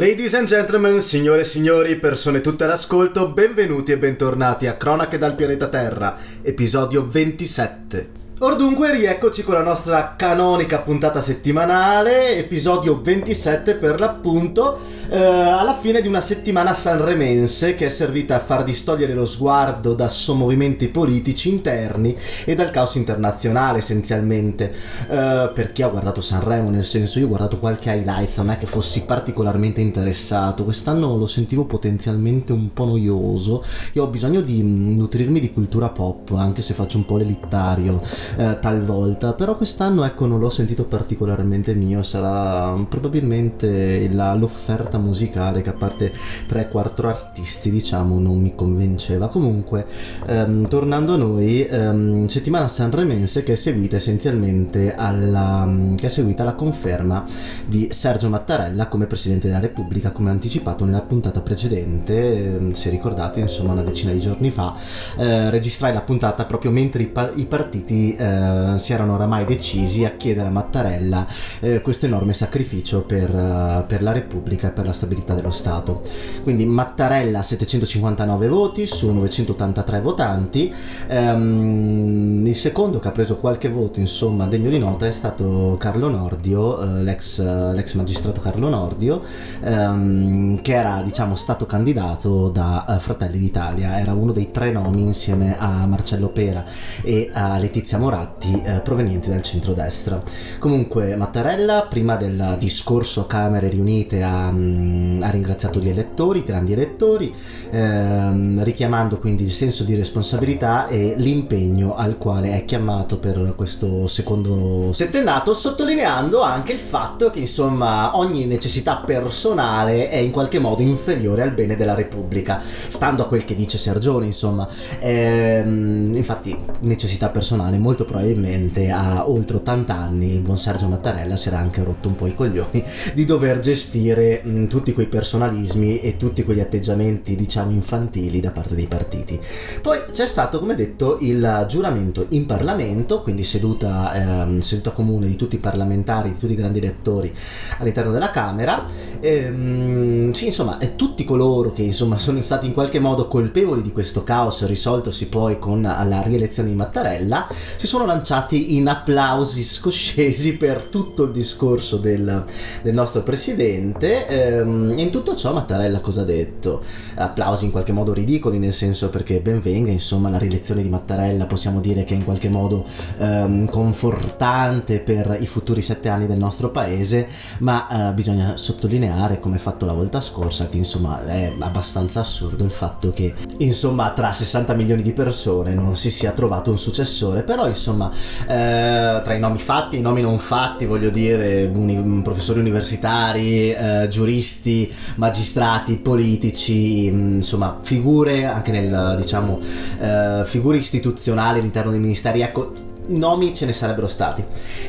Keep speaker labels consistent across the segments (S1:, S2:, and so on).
S1: Ladies and gentlemen, signore e signori, persone tutte all'ascolto, benvenuti e bentornati a Cronache dal pianeta Terra, episodio 27. Or dunque rieccoci con la nostra canonica puntata settimanale, episodio 27 per l'appunto, eh, alla fine di una settimana sanremense che è servita a far distogliere lo sguardo da sommovimenti politici interni e dal caos internazionale essenzialmente. Eh, per chi ha guardato Sanremo, nel senso io ho guardato qualche highlights, non è che fossi particolarmente interessato, quest'anno lo sentivo potenzialmente un po' noioso, io ho bisogno di nutrirmi di cultura pop, anche se faccio un po' l'elitario eh, talvolta, però quest'anno ecco non l'ho sentito particolarmente mio, sarà probabilmente la, l'offerta musicale che a parte 3-4 artisti diciamo non mi convinceva. Comunque, ehm, tornando a noi, ehm, settimana sanremense che è seguita essenzialmente alla, che è seguita alla conferma di Sergio Mattarella come Presidente della Repubblica, come anticipato nella puntata precedente, ehm, se ricordate insomma una decina di giorni fa, eh, registrai la puntata proprio mentre i, pa- i partiti eh, si erano oramai decisi a chiedere a Mattarella eh, questo enorme sacrificio per, uh, per la Repubblica e per la stabilità dello Stato. Quindi Mattarella 759 voti su 983 votanti, ehm, il secondo che ha preso qualche voto insomma degno di nota è stato Carlo Nordio, eh, l'ex, l'ex, magistrato Carlo Nordio, ehm, che era diciamo stato candidato da uh, Fratelli d'Italia, era uno dei tre nomi insieme a Marcello Pera e a Letizia Moratti eh, provenienti dal centrodestra. Comunque Mattarella, prima del discorso a Camere riunite, ha, mm, ha ringraziato gli elettori, grandi elettori, ehm, richiamando quindi il senso di responsabilità e l'impegno al quale è chiamato per questo secondo settennato, sottolineando anche il fatto che insomma ogni necessità personale è in qualche modo inferiore al bene della Repubblica, stando a quel che dice Sergione, insomma. Ehm, infatti necessità personale molto probabilmente a oltre 80 anni il buon Sergio Mattarella si era anche rotto un po' i coglioni di dover gestire mh, tutti quei personalismi e tutti quegli atteggiamenti diciamo infantili da parte dei partiti. Poi c'è stato come detto il giuramento in Parlamento, quindi seduta, ehm, seduta comune di tutti i parlamentari, di tutti i grandi elettori all'interno della Camera. E, mh, sì, insomma, tutti coloro che insomma sono stati in qualche modo colpevoli di questo caos risoltosi poi con la rielezione di Mattarella si sono lanciati in applausi scoscesi per tutto il discorso del, del nostro presidente. Ehm, in tutto ciò Mattarella cosa ha detto? Applausi in qualche modo ridicoli, nel senso perché ben venga, insomma, la rielezione di Mattarella possiamo dire che è in qualche modo ehm, confortante per i futuri sette anni del nostro paese, ma eh, bisogna sottolineare, come fatto la volta scorsa, che insomma è abbastanza assurdo il fatto che insomma tra 60 milioni di persone non si sia trovato un successore, però insomma eh, tra i nomi fatti e i nomi non fatti, voglio dire, uni, professori universitari, eh, giuristi, magistrati, politici, mm, insomma, figure anche nel, diciamo, eh, figure istituzionali all'interno dei ministeri, ecco, nomi ce ne sarebbero stati.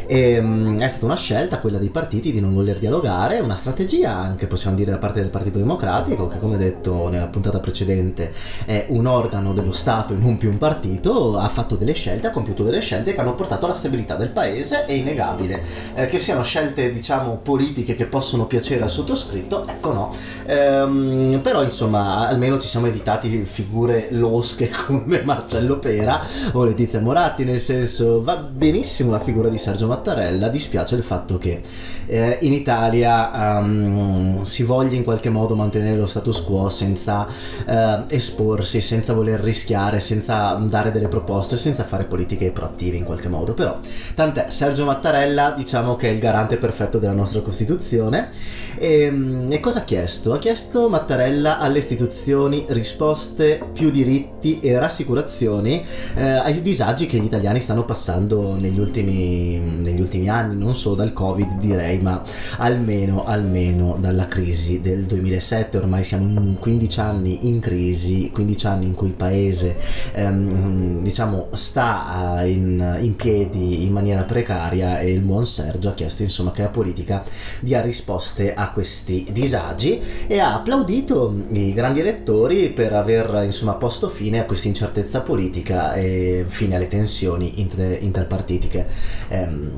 S1: E, um, è stata una scelta quella dei partiti di non voler dialogare, una strategia anche possiamo dire da parte del Partito Democratico che come detto nella puntata precedente è un organo dello Stato e non più un partito, ha fatto delle scelte, ha compiuto delle scelte che hanno portato alla stabilità del paese, è innegabile. Eh, che siano scelte diciamo politiche che possono piacere al sottoscritto, ecco no. Ehm, però insomma almeno ci siamo evitati figure losche come Marcello Pera o Letizia Moratti, nel senso va benissimo la figura di Sergio Mattarella, dispiace il fatto che eh, in Italia um, si voglia in qualche modo mantenere lo status quo senza uh, esporsi, senza voler rischiare, senza dare delle proposte, senza fare politiche proattive in qualche modo. Però, tant'è, Sergio Mattarella diciamo che è il garante perfetto della nostra Costituzione. E, ehm, e cosa ha chiesto? Ha chiesto Mattarella alle istituzioni risposte, più diritti e rassicurazioni eh, ai disagi che gli italiani stanno passando passando negli ultimi, negli ultimi anni, non solo dal Covid direi, ma almeno, almeno dalla crisi del 2007. Ormai siamo in 15 anni in crisi, 15 anni in cui il paese ehm, diciamo sta in, in, piedi in maniera precaria e il buon Sergio ha chiesto insomma che la politica dia risposte a questi disagi e ha applaudito i grandi elettori per aver insomma posto fine a questa incertezza politica e fine alle tensioni interdeterminate aziende interpartitiche. Ehm,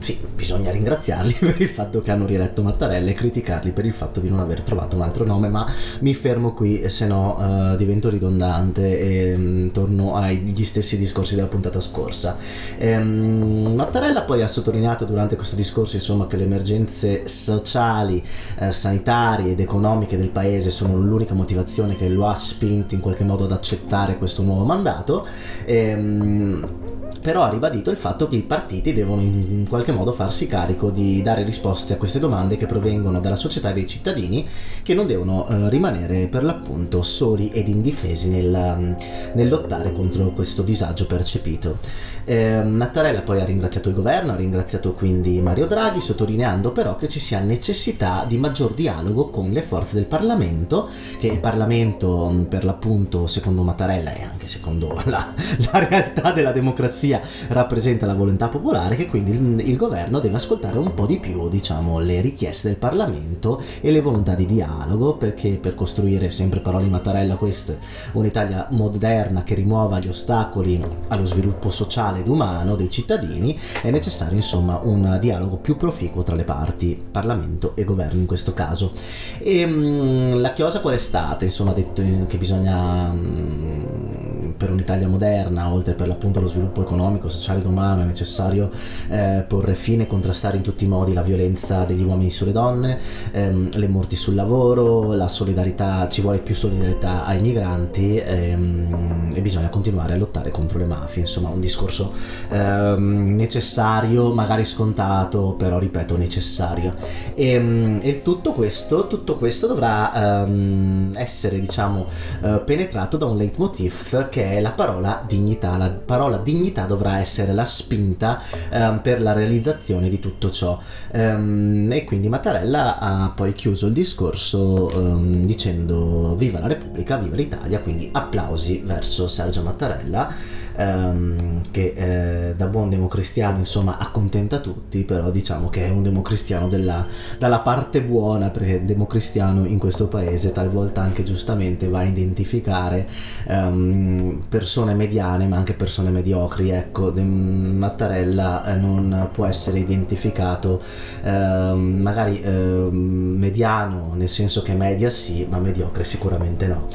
S1: sì, bisogna ringraziarli per il fatto che hanno rieletto Mattarella e criticarli per il fatto di non aver trovato un altro nome, ma mi fermo qui, se no uh, divento ridondante e um, torno agli stessi discorsi della puntata scorsa. Um, Mattarella poi ha sottolineato durante questo discorso insomma, che le emergenze sociali, uh, sanitarie ed economiche del paese sono l'unica motivazione che lo ha spinto in qualche modo ad accettare questo nuovo mandato. E, um, però ha ribadito il fatto che i partiti devono in qualche modo farsi carico di dare risposte a queste domande che provengono dalla società e dai cittadini che non devono eh, rimanere per l'appunto soli ed indifesi nel, nel lottare contro questo disagio percepito. Eh, Mattarella poi ha ringraziato il governo, ha ringraziato quindi Mario Draghi, sottolineando però che ci sia necessità di maggior dialogo con le forze del Parlamento, che il Parlamento per l'appunto secondo Mattarella e anche secondo la, la realtà della democrazia rappresenta la volontà popolare, che quindi il, il governo deve ascoltare un po' di più diciamo le richieste del Parlamento e le volontà di dialogo, perché per costruire sempre parole di Mattarella queste, un'Italia moderna che rimuova gli ostacoli allo sviluppo sociale ed umano dei cittadini, è necessario insomma un dialogo più proficuo tra le parti, Parlamento e governo in questo caso. E mh, mm, la chiosa qual è stata? Insomma, ha detto che bisogna mh, mm, per un'Italia moderna, oltre per l'appunto allo sviluppo economico, sociale ed umano, è necessario eh, porre fine e contrastare in tutti i modi la violenza degli uomini sulle donne, ehm, le morti sul lavoro, la solidarietà, ci vuole più solidarietà ai migranti ehm, e bisogna continuare a lottare contro le mafie, insomma un discorso ehm, necessario, magari scontato, però ripeto necessario. E, ehm, e tutto, questo, tutto questo dovrà ehm, essere diciamo eh, penetrato da un leitmotiv che è la parola dignità. La parola dignità dovrà essere la spinta ehm, per la realizzazione di tutto ciò. Ehm, e quindi Mattarella ha poi chiuso il discorso ehm, dicendo viva la Repubblica, viva l'Italia, quindi applausi verso Sergio Mattarella ehm, che eh, da buon democristiano insomma accontenta tutti, però diciamo che è un democristiano della, dalla parte buona, perché democristiano in questo paese talvolta anche giustamente va a identificare ehm, persone mediane ma anche persone mediocri, ecco, Mattarella eh, non può essere identificato ehm, magari ehm, mediano, nel senso che media sì, ma mediocre sicuramente no.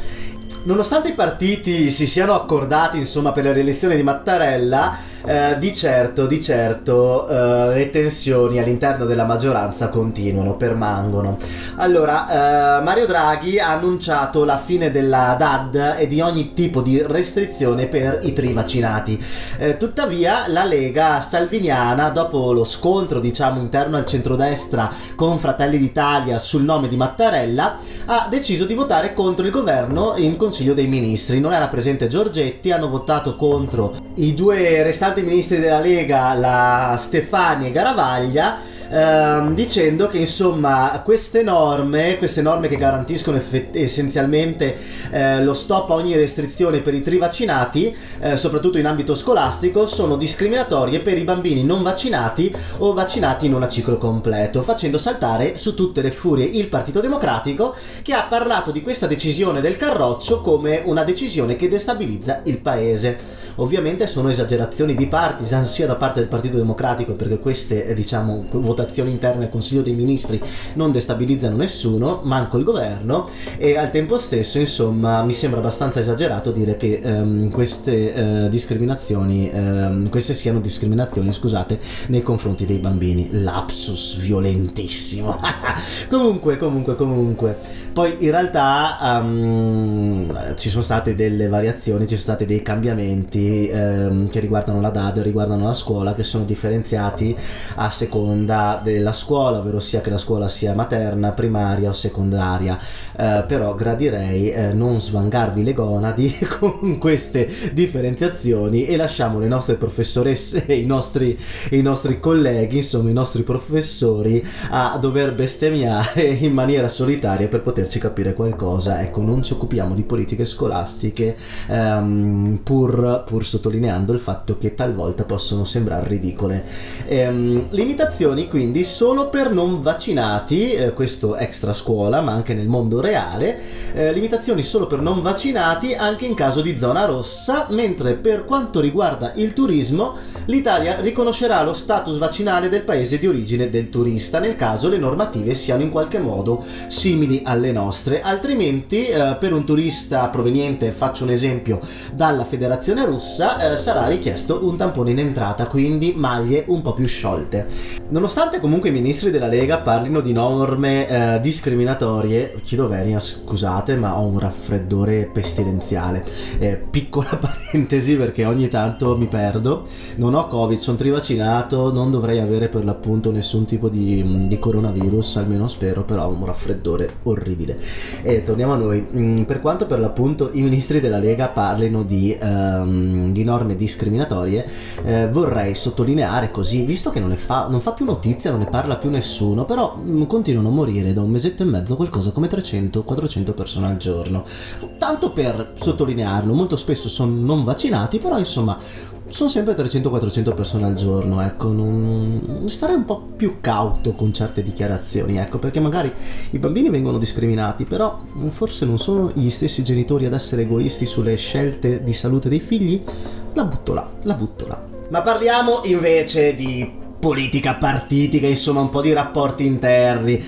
S1: Nonostante i partiti si siano accordati insomma per la rielezione di Mattarella, eh, di certo, di certo eh, le tensioni all'interno della maggioranza continuano, permangono. Allora, eh, Mario Draghi ha annunciato la fine della DAD e di ogni tipo di restrizione per i trivaccinati. Eh, tuttavia, la Lega Salviniana, dopo lo scontro, diciamo, interno al centrodestra con Fratelli d'Italia sul nome di Mattarella, ha deciso di votare contro il governo in Consiglio dei Ministri. Non era presente Giorgetti, hanno votato contro i due restanti ministri della Lega, la Stefani e Garavaglia, ehm, dicendo che insomma queste norme, queste norme che garantiscono effett- essenzialmente eh, lo stop a ogni restrizione per i trivaccinati, eh, soprattutto in ambito scolastico, sono discriminatorie per i bambini non vaccinati o vaccinati in un ciclo completo, facendo saltare su tutte le furie il Partito Democratico che ha parlato di questa decisione del Carroccio come una decisione che destabilizza il paese. Ovviamente sono esagerazioni bipartisan sia da parte del Partito Democratico perché queste eh, diciamo votazioni interne al Consiglio dei Ministri non destabilizzano nessuno, manco il governo e al tempo stesso insomma mi sembra abbastanza esagerato dire che ehm, queste eh, discriminazioni, ehm, queste siano discriminazioni scusate, nei confronti dei bambini. Lapsus violentissimo. comunque, comunque, comunque. Poi in realtà um, ci sono state delle variazioni, ci sono stati dei cambiamenti um, che riguardano la DAD, riguardano la scuola, che sono differenziati a seconda della scuola, ovvero sia che la scuola sia materna, primaria o secondaria. Uh, però gradirei uh, non svangarvi le gonadi con queste differenziazioni e lasciamo le nostre professoresse e i nostri, i nostri colleghi, insomma i nostri professori, a dover bestemmiare in maniera solitaria per poter poterci capire qualcosa. Ecco, non ci occupiamo di politiche scolastiche ehm, pur, pur, sottolineando il fatto che talvolta possono sembrare ridicole. Ehm, limitazioni quindi solo per non vaccinati, eh, questo extra scuola, ma anche nel mondo reale, eh, limitazioni solo per non vaccinati anche in caso di zona rossa, mentre per quanto riguarda il turismo, l'Italia riconoscerà lo status vaccinale del paese di origine del turista nel caso le normative siano in qualche modo simili alle nostre, altrimenti eh, per un turista proveniente, faccio un esempio, dalla federazione russa eh, sarà richiesto un tampone in entrata, quindi maglie un po' più sciolte. Nonostante comunque i ministri della Lega parlino di norme eh, discriminatorie, chiedo venia, scusate, ma ho un raffreddore pestilenziale. Eh, piccola parentesi perché ogni tanto mi perdo. Non ho Covid, sono trivaccinato, non dovrei avere per l'appunto nessun tipo di, di coronavirus, almeno spero, però ho un raffreddore orribile. E torniamo a noi. Mm, per quanto per l'appunto i ministri della Lega parlino di, um, di norme discriminatorie, eh, vorrei sottolineare così, visto che non, fa, non, fa, più notizia, non ne parla più nessuno, però mh, mm, continuano a morire da un mesetto e mezzo qualcosa come 300-400 persone al giorno. Tanto per sottolinearlo, molto spesso sono non vaccinati, però insomma sono sempre 300-400 persone al giorno, ecco, non... starei un po' più cauto con certe dichiarazioni, ecco, perché magari i bambini vengono discriminati, però forse non sono gli stessi genitori ad essere egoisti sulle scelte di salute dei figli? La butto là, la butto là. Ma parliamo invece di politica partitica, insomma un po' di rapporti interni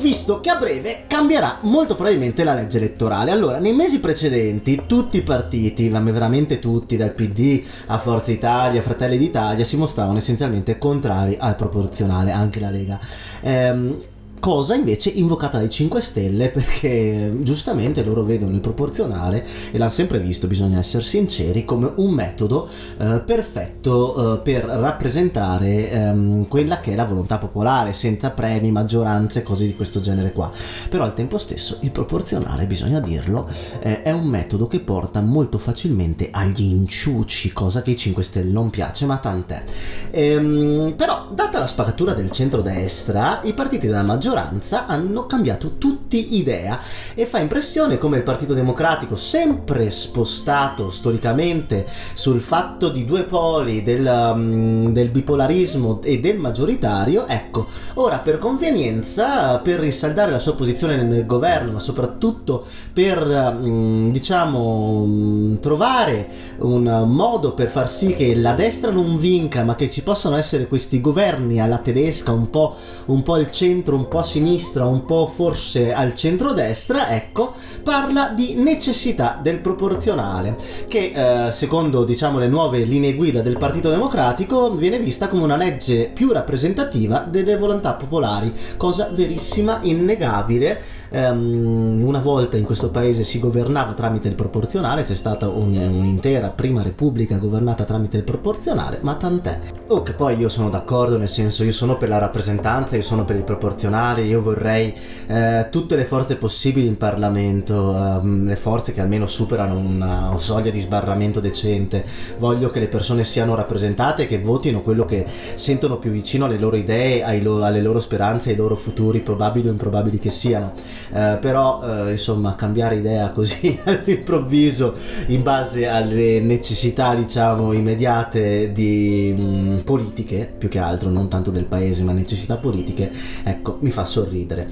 S1: visto che a breve cambierà molto probabilmente la legge elettorale. Allora, nei mesi precedenti tutti i partiti, ma veramente tutti, dal PD a Forza Italia, Fratelli d'Italia, si mostravano essenzialmente contrari al proporzionale, anche la Lega. Ehm, cosa invece invocata dai 5 Stelle perché giustamente loro vedono il proporzionale e l'hanno sempre visto, bisogna essere sinceri, come un metodo eh, perfetto eh, per rappresentare ehm, quella che è la volontà popolare senza premi, maggioranze, cose di questo genere qua. Però al tempo stesso il proporzionale, bisogna dirlo, eh, è un metodo che porta molto facilmente agli inciuci, cosa che ai 5 Stelle non piace, ma tant'è. Ehm, però, data la spaccatura del centrodestra, i partiti della maggioranza maggioranza hanno cambiato tutti idea e fa impressione come il Partito Democratico, sempre spostato storicamente sul fatto di due poli del, um, del bipolarismo e del maggioritario, ecco, ora per convenienza, per rinsaldare la sua posizione nel governo, ma soprattutto per, um, diciamo, um, trovare un modo per far sì che la destra non vinca, ma che ci possano essere questi governi alla tedesca, un po', un po' il centro, un po' a sinistra, un po' forse al centrodestra, ecco, parla di necessità del proporzionale, che eh, secondo diciamo le nuove linee guida del Partito Democratico viene vista come una legge più rappresentativa delle volontà popolari, cosa verissima, innegabile. Um, una volta in questo paese si governava tramite il proporzionale, c'è stata un, un'intera prima repubblica governata tramite il proporzionale, ma tant'è. Oh, che poi io sono d'accordo, nel senso io sono per la rappresentanza, io sono per il proporzionale io vorrei eh, tutte le forze possibili in Parlamento, ehm, le forze che almeno superano una soglia di sbarramento decente. Voglio che le persone siano rappresentate e che votino quello che sentono più vicino alle loro idee, loro, alle loro speranze, ai loro futuri, probabili o improbabili che siano. Eh, però, eh, insomma, cambiare idea così all'improvviso in base alle necessità, diciamo, immediate di mh, mm, politiche, più che altro, non tanto del paese, ma necessità politiche, ecco, mi fa fa sorridere.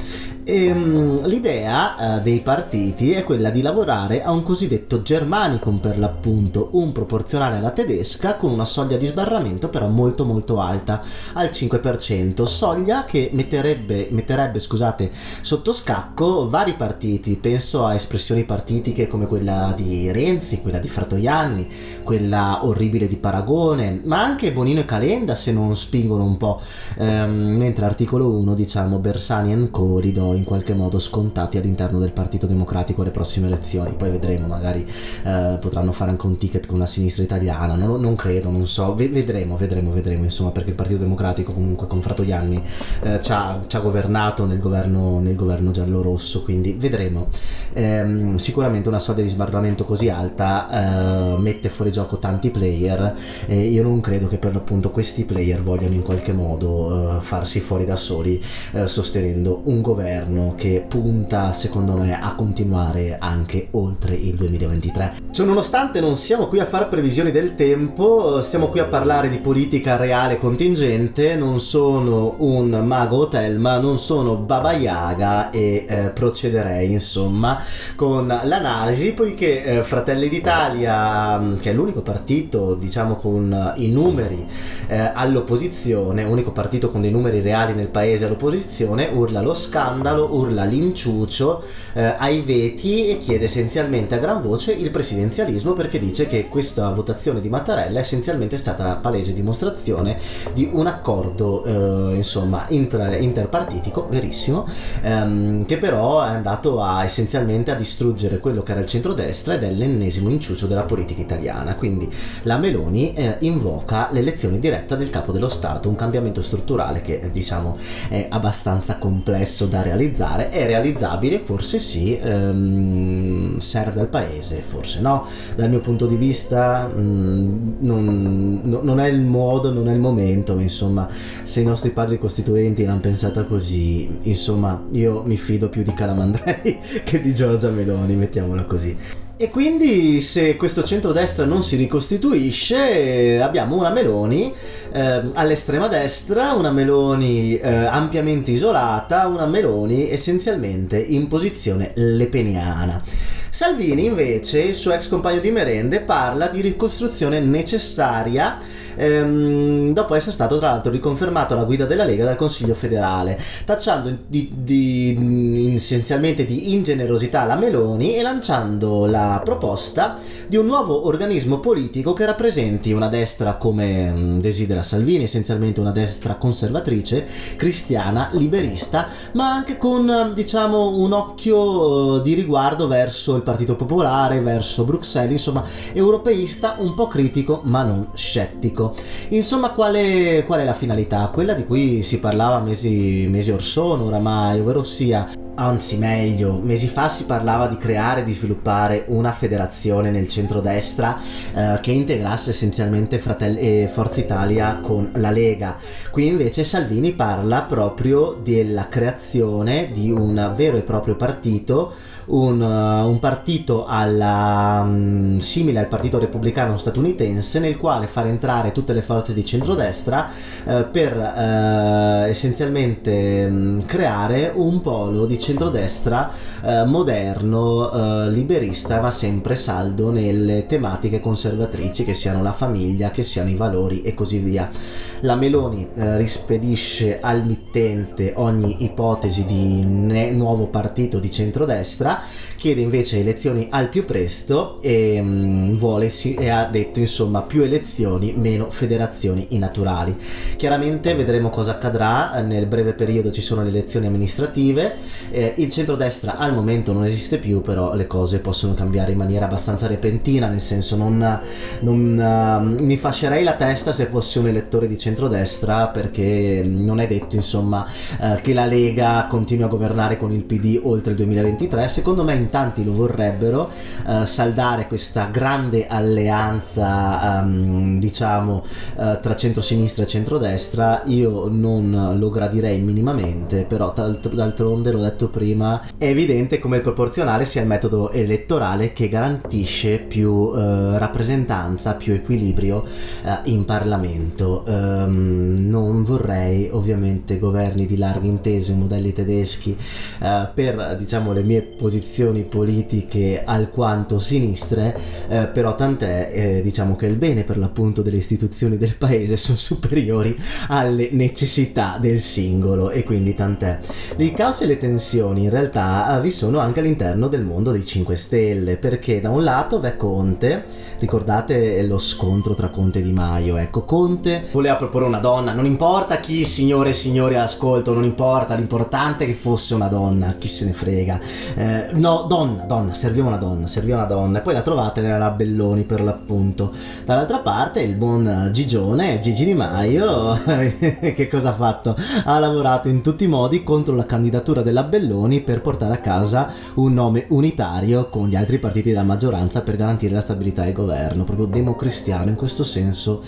S1: E, um, l'idea uh, dei partiti è quella di lavorare a un cosiddetto Germanicum per l'appunto, un proporzionale alla tedesca con una soglia di sbarramento però molto molto alta, al 5%, soglia che metterebbe, metterebbe scusate, sotto scacco vari partiti, penso a espressioni partitiche come quella di Renzi, quella di Fratoianni, quella orribile di Paragone, ma anche Bonino e Calenda se non spingono un po', um, mentre articolo 1 diciamo Bersani e Co in qualche modo scontati all'interno del Partito Democratico alle prossime elezioni. Poi vedremo, magari eh, potranno fare anche un ticket con la sinistra italiana. Non, non credo, non so. V- vedremo, vedremo, vedremo. Insomma, perché il Partito Democratico, comunque, con Fratoianni eh, ci, ha, ci, ha, governato nel governo, nel governo giallo-rosso. Quindi vedremo. Ehm, sicuramente una soglia di sbarramento così alta eh, mette fuori gioco tanti player. E io non credo che per l'appunto questi player vogliano in qualche modo eh, farsi fuori da soli. Eh, sostenendo un governo che punta secondo me a continuare anche oltre il 2023. Cioè, nonostante non siamo qui a fare previsioni del tempo, siamo qui a parlare di politica reale contingente, non sono un mago hotel ma non sono Baba Yaga e eh, procederei insomma con l'analisi poiché eh, Fratelli d'Italia mm, che è l'unico partito diciamo con i numeri eh, all'opposizione, unico partito con dei numeri reali nel paese all'opposizione, urla lo scandalo, urla l'inciucio eh, ai veti e chiede essenzialmente a gran voce il presidenzialismo perché dice che questa votazione di Mattarella è essenzialmente stata la palese dimostrazione di un accordo eh, insomma inter- interpartitico verissimo ehm, che però è andato a essenzialmente a distruggere quello che era il centrodestra ed è l'ennesimo inciucio della politica italiana. Quindi la Meloni eh, invoca l'elezione diretta del capo dello Stato un cambiamento strutturale che diciamo è abbastanza complesso da realizzare è realizzabile forse sì ehm, serve al paese forse no. Dal mio punto di vista mh, mm, non, no, non, è il modo non è il momento ma insomma se i nostri padri costituenti l'hanno pensata così insomma io mi fido più di Calamandrei che di Giorgia Meloni mettiamola così e quindi se questo centrodestra non si ricostituisce abbiamo una Meloni eh, all'estrema destra, una Meloni eh, ampiamente isolata, una Meloni essenzialmente in posizione lepeniana. Salvini invece, il suo ex compagno di merende, parla di ricostruzione necessaria ehm, dopo essere stato tra l'altro riconfermato alla guida della Lega dal Consiglio federale, tacciando di, di, essenzialmente di ingenerosità la Meloni e lanciando la proposta di un nuovo organismo politico che rappresenti una destra come mm, desidera Salvini, essenzialmente una destra conservatrice, cristiana, liberista, ma anche con diciamo un occhio di riguardo verso il Partito Popolare, verso Bruxelles, insomma europeista, un po' critico ma non scettico. Insomma qual è, qual è la finalità? Quella di cui si parlava mesi, mesi or sono oramai, ovvero sia anzi meglio, mesi fa si parlava di creare, di sviluppare una federazione nel centrodestra eh, che integrasse essenzialmente Fratelli, eh, Forza Italia con la Lega. Qui invece Salvini parla proprio della creazione di un vero e proprio partito, un, uh, un partito alla, um, simile al Partito Repubblicano statunitense nel quale far entrare tutte le forze di centrodestra uh, per uh, essenzialmente um, creare un polo di centrodestra eh, moderno, liberista, ma sempre saldo nelle tematiche conservatrici che siano la famiglia, che siano i valori e così via. La Meloni rispedisce al mittente ogni ipotesi di ne- nuovo partito di centrodestra, chiede invece elezioni al più presto e, mh, mm, vuole, sì, e ha detto insomma più elezioni, meno federazioni innaturali. Chiaramente vedremo cosa accadrà, nel breve periodo ci sono le elezioni amministrative. Eh, il centrodestra al momento non esiste più, però le cose possono cambiare in maniera abbastanza repentina, nel senso non, non uh, mi fascerei la testa se fossi un elettore di centrodestra perché non è detto insomma uh, che la Lega continui a governare con il PD oltre il 2023, secondo me in tanti lo vorrebbero uh, saldare questa grande alleanza um, diciamo tra centrosinistra e centrodestra, io non lo gradirei minimamente, però d'altronde l'ho detto prima, è evidente come il proporzionale sia il metodo elettorale che garantisce più eh, rappresentanza, più equilibrio eh, in Parlamento. Um, non vorrei ovviamente governi di larghe intese, modelli tedeschi, eh, per diciamo le mie posizioni politiche alquanto sinistre, eh, però tant'è eh, diciamo che il bene per l'appunto delle istituzioni del paese sono superiori alle necessità del singolo e quindi tant'è. Il caos e le tensioni tensioni in realtà eh, vi sono anche all'interno del mondo dei 5 Stelle, perché da un lato v'è Conte, ricordate lo scontro tra Conte e Di Maio, ecco Conte voleva proporre una donna, non importa chi signore e signori all'ascolto, non importa, l'importante è che fosse una donna, chi se ne frega. Eh, no, donna, donna, serviva una donna, serviva una donna e poi la trovate nella Labelloni per l'appunto. Dall'altra parte il buon Gigione, Gigi Di Maio, che cosa ha fatto? Ha lavorato in tutti i modi contro la candidatura della Belloni per portare a casa un nome unitario con gli altri partiti della maggioranza per garantire la stabilità del governo, proprio democristiano in questo senso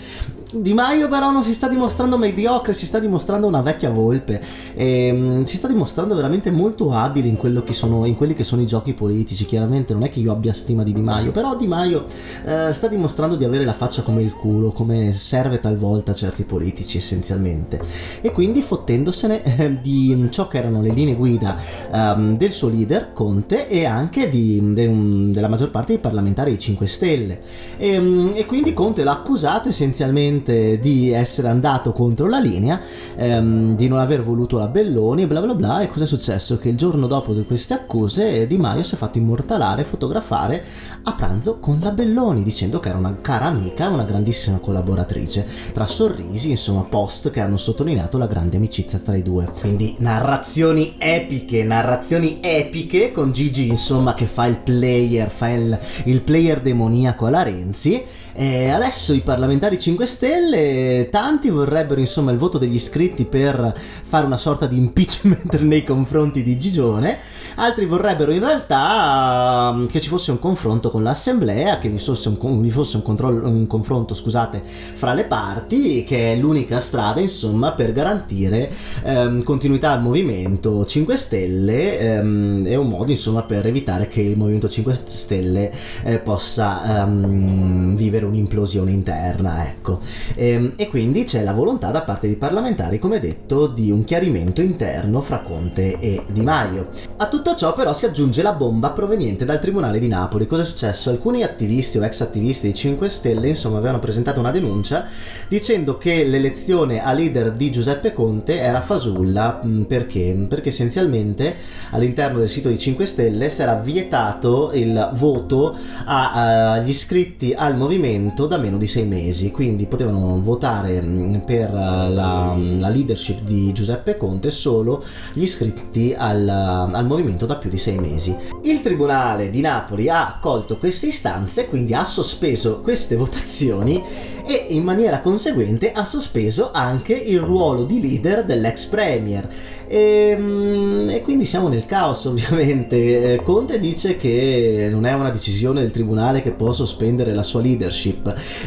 S1: Di Maio però non si sta dimostrando mediocre, si sta dimostrando una vecchia volpe, e, um, si sta dimostrando veramente molto abile in, sono, in, quelli che sono i giochi politici, chiaramente non è che io abbia stima di Di Maio, però Di Maio uh, sta dimostrando di avere la faccia come il culo, come serve talvolta a certi politici essenzialmente, e quindi fottendosene eh, di ciò che erano le linee guida um, del suo leader Conte e anche di, de, um, della maggior parte dei parlamentari dei 5 Stelle. E, um, e quindi Conte l'ha accusato essenzialmente semplicemente di essere andato contro la linea, ehm, di non aver voluto la Belloni bla bla bla. E cosa è successo? Che il giorno dopo di queste accuse Di Maio si è fatto immortalare, fotografare a pranzo con la Belloni, dicendo che era una cara amica, una grandissima collaboratrice, tra sorrisi, insomma, post che hanno sottolineato la grande amicizia tra i due. Quindi narrazioni epiche, narrazioni epiche con Gigi, insomma, che fa il player, fa il, il player demoniaco alla Renzi e adesso i parlamentari 5 Stelle, tanti vorrebbero insomma il voto degli iscritti per fare una sorta di impeachment nei confronti di Gigione, altri vorrebbero in realtà mm, che ci fosse un confronto con l'assemblea, che vi fosse un, vi fosse un, controllo, un confronto scusate, fra le parti, che è l'unica strada insomma per garantire ehm, continuità al movimento 5 Stelle ehm, e un modo insomma per evitare che il movimento 5 Stelle eh, possa ehm, vivere avere un'implosione interna, ecco. E, ehm, e, quindi c'è la volontà da parte dei parlamentari, come detto, di un chiarimento interno fra Conte e Di Maio. A tutto ciò però si aggiunge la bomba proveniente dal Tribunale di Napoli. Cosa è successo? Alcuni attivisti o ex attivisti dei 5 Stelle, insomma, avevano presentato una denuncia dicendo che l'elezione a leader di Giuseppe Conte era fasulla. Mm, perché? Perché essenzialmente all'interno del sito di 5 Stelle era vietato il voto agli iscritti al movimento Parlamento da meno di sei mesi, quindi potevano votare mm, per la, la leadership di Giuseppe Conte solo gli iscritti al, al movimento da più di sei mesi. Il Tribunale di Napoli ha accolto queste istanze, quindi ha sospeso queste votazioni e in maniera conseguente ha sospeso anche il ruolo di leader dell'ex premier. E, ehm, e, quindi siamo nel caos ovviamente. Eh, Conte dice che non è una decisione del tribunale che può sospendere la sua leadership.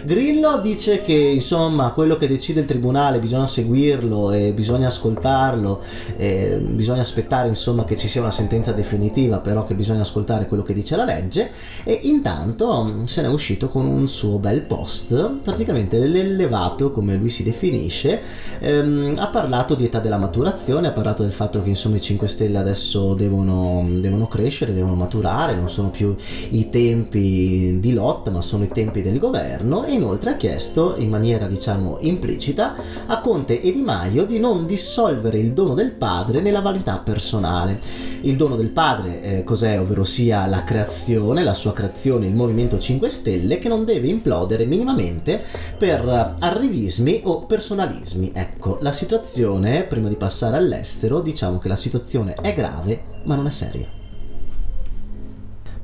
S1: Grillo dice che insomma quello che decide il tribunale bisogna seguirlo e bisogna ascoltarlo, e bisogna aspettare insomma che ci sia una sentenza definitiva, però che bisogna ascoltare quello che dice la legge. E intanto mm, se n'è uscito con un suo bel post, praticamente l'elevato come lui si definisce, ehm, ha parlato di età della maturazione, ha parlato del fatto che insomma i 5 Stelle adesso devono, devono crescere, devono maturare, non sono più i tempi di lotta ma sono i tempi del governo e inoltre ha chiesto in maniera diciamo implicita a Conte e Di Maio di non dissolvere il dono del padre nella vanità personale. Il dono del padre eh, cos'è? Ovvero sia la creazione, la sua creazione, il Movimento 5 Stelle che non deve implodere minimamente per arrivismi o personalismi. Ecco, la situazione prima di passare all'estero diciamo che la situazione è grave ma non è seria.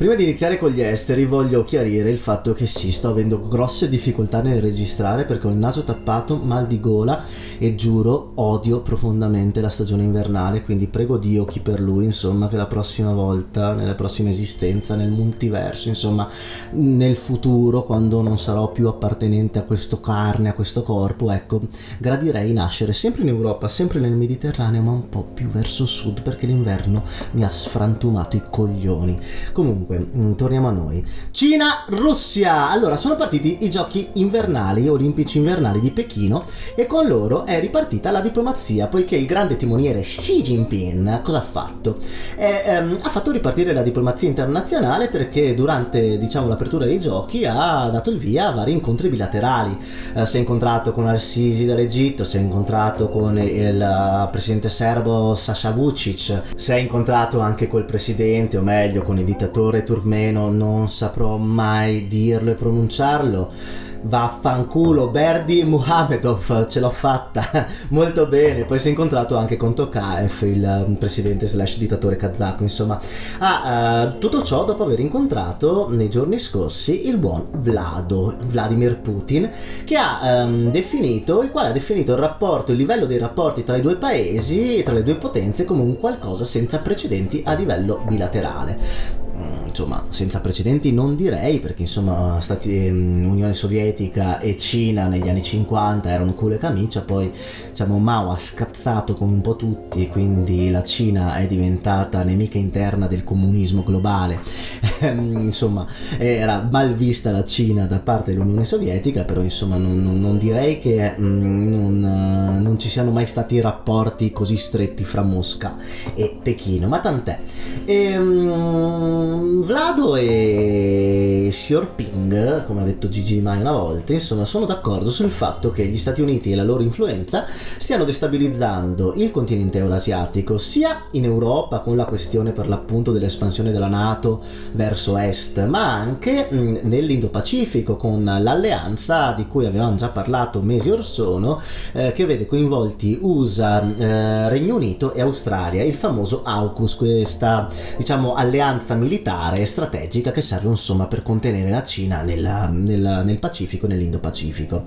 S1: Prima di iniziare con gli esteri voglio chiarire il fatto che sì, sto avendo grosse difficoltà nel registrare perché ho il naso tappato, mal di gola e giuro odio profondamente la stagione invernale, quindi prego Dio chi per lui, insomma, che la prossima volta, nella prossima esistenza, nel multiverso, insomma, nel futuro, quando non sarò più appartenente a questo carne, a questo corpo, ecco, gradirei nascere sempre in Europa, sempre nel Mediterraneo, ma un po' più verso sud perché l'inverno mi ha sfrantumato i coglioni. Comunque comunque, mm, torniamo a noi. Cina, Russia! Allora, sono partiti i giochi invernali, olimpici invernali di Pechino e con loro è ripartita la diplomazia, poiché il grande timoniere Xi Jinping cosa ha fatto? Eh, ehm, ha fatto ripartire la diplomazia internazionale perché durante, diciamo, l'apertura dei giochi ha dato il via a vari incontri bilaterali. Eh, si è incontrato con Al-Sisi dall'Egitto, si è incontrato con il uh, presidente serbo Sasha Vucic, si è incontrato anche col presidente, o meglio con il dittatore turmeno non saprò mai dirlo e pronunciarlo Vaffanculo, Berdi Muhamedov, ce l'ho fatta molto bene. Poi si è incontrato anche con Tokaev, il um, presidente slash dittatore kazako. Insomma, ah, uh, tutto ciò dopo aver incontrato nei giorni scorsi il buon Vlado, Vladimir Putin, che ha um, definito, il quale ha definito il rapporto, il livello dei rapporti tra i due paesi, tra le due potenze, come un qualcosa senza precedenti a livello bilaterale insomma senza precedenti non direi perché insomma Stati, ehm, Unione Sovietica e Cina negli anni 50 erano culo e camicia poi diciamo Mao ha scazzato come un po' tutti quindi la Cina è diventata nemica interna del comunismo globale. Insomma era mal vista la Cina da parte dell'Unione Sovietica però insomma non, non, non direi che mm, non, non ci siano mai stati rapporti così stretti fra Mosca e Pechino ma tant'è. E, um, Vlado e Sior Ping, come ha detto Gigi Mai una volta, insomma, sono d'accordo sul fatto che gli Stati Uniti e la loro influenza stiano destabilizzando il continente eurasiatico, sia in Europa con la questione per l'appunto dell'espansione della Nato verso est, ma anche mh, nell'Indo-Pacifico con l'alleanza di cui avevamo già parlato mesi or sono, eh, che vede coinvolti USA, eh, Regno Unito e Australia, il famoso AUKUS, questa diciamo alleanza militare strategica che serve insomma per contenere la Cina nella, nella, nel Pacifico e nell'Indo-Pacifico.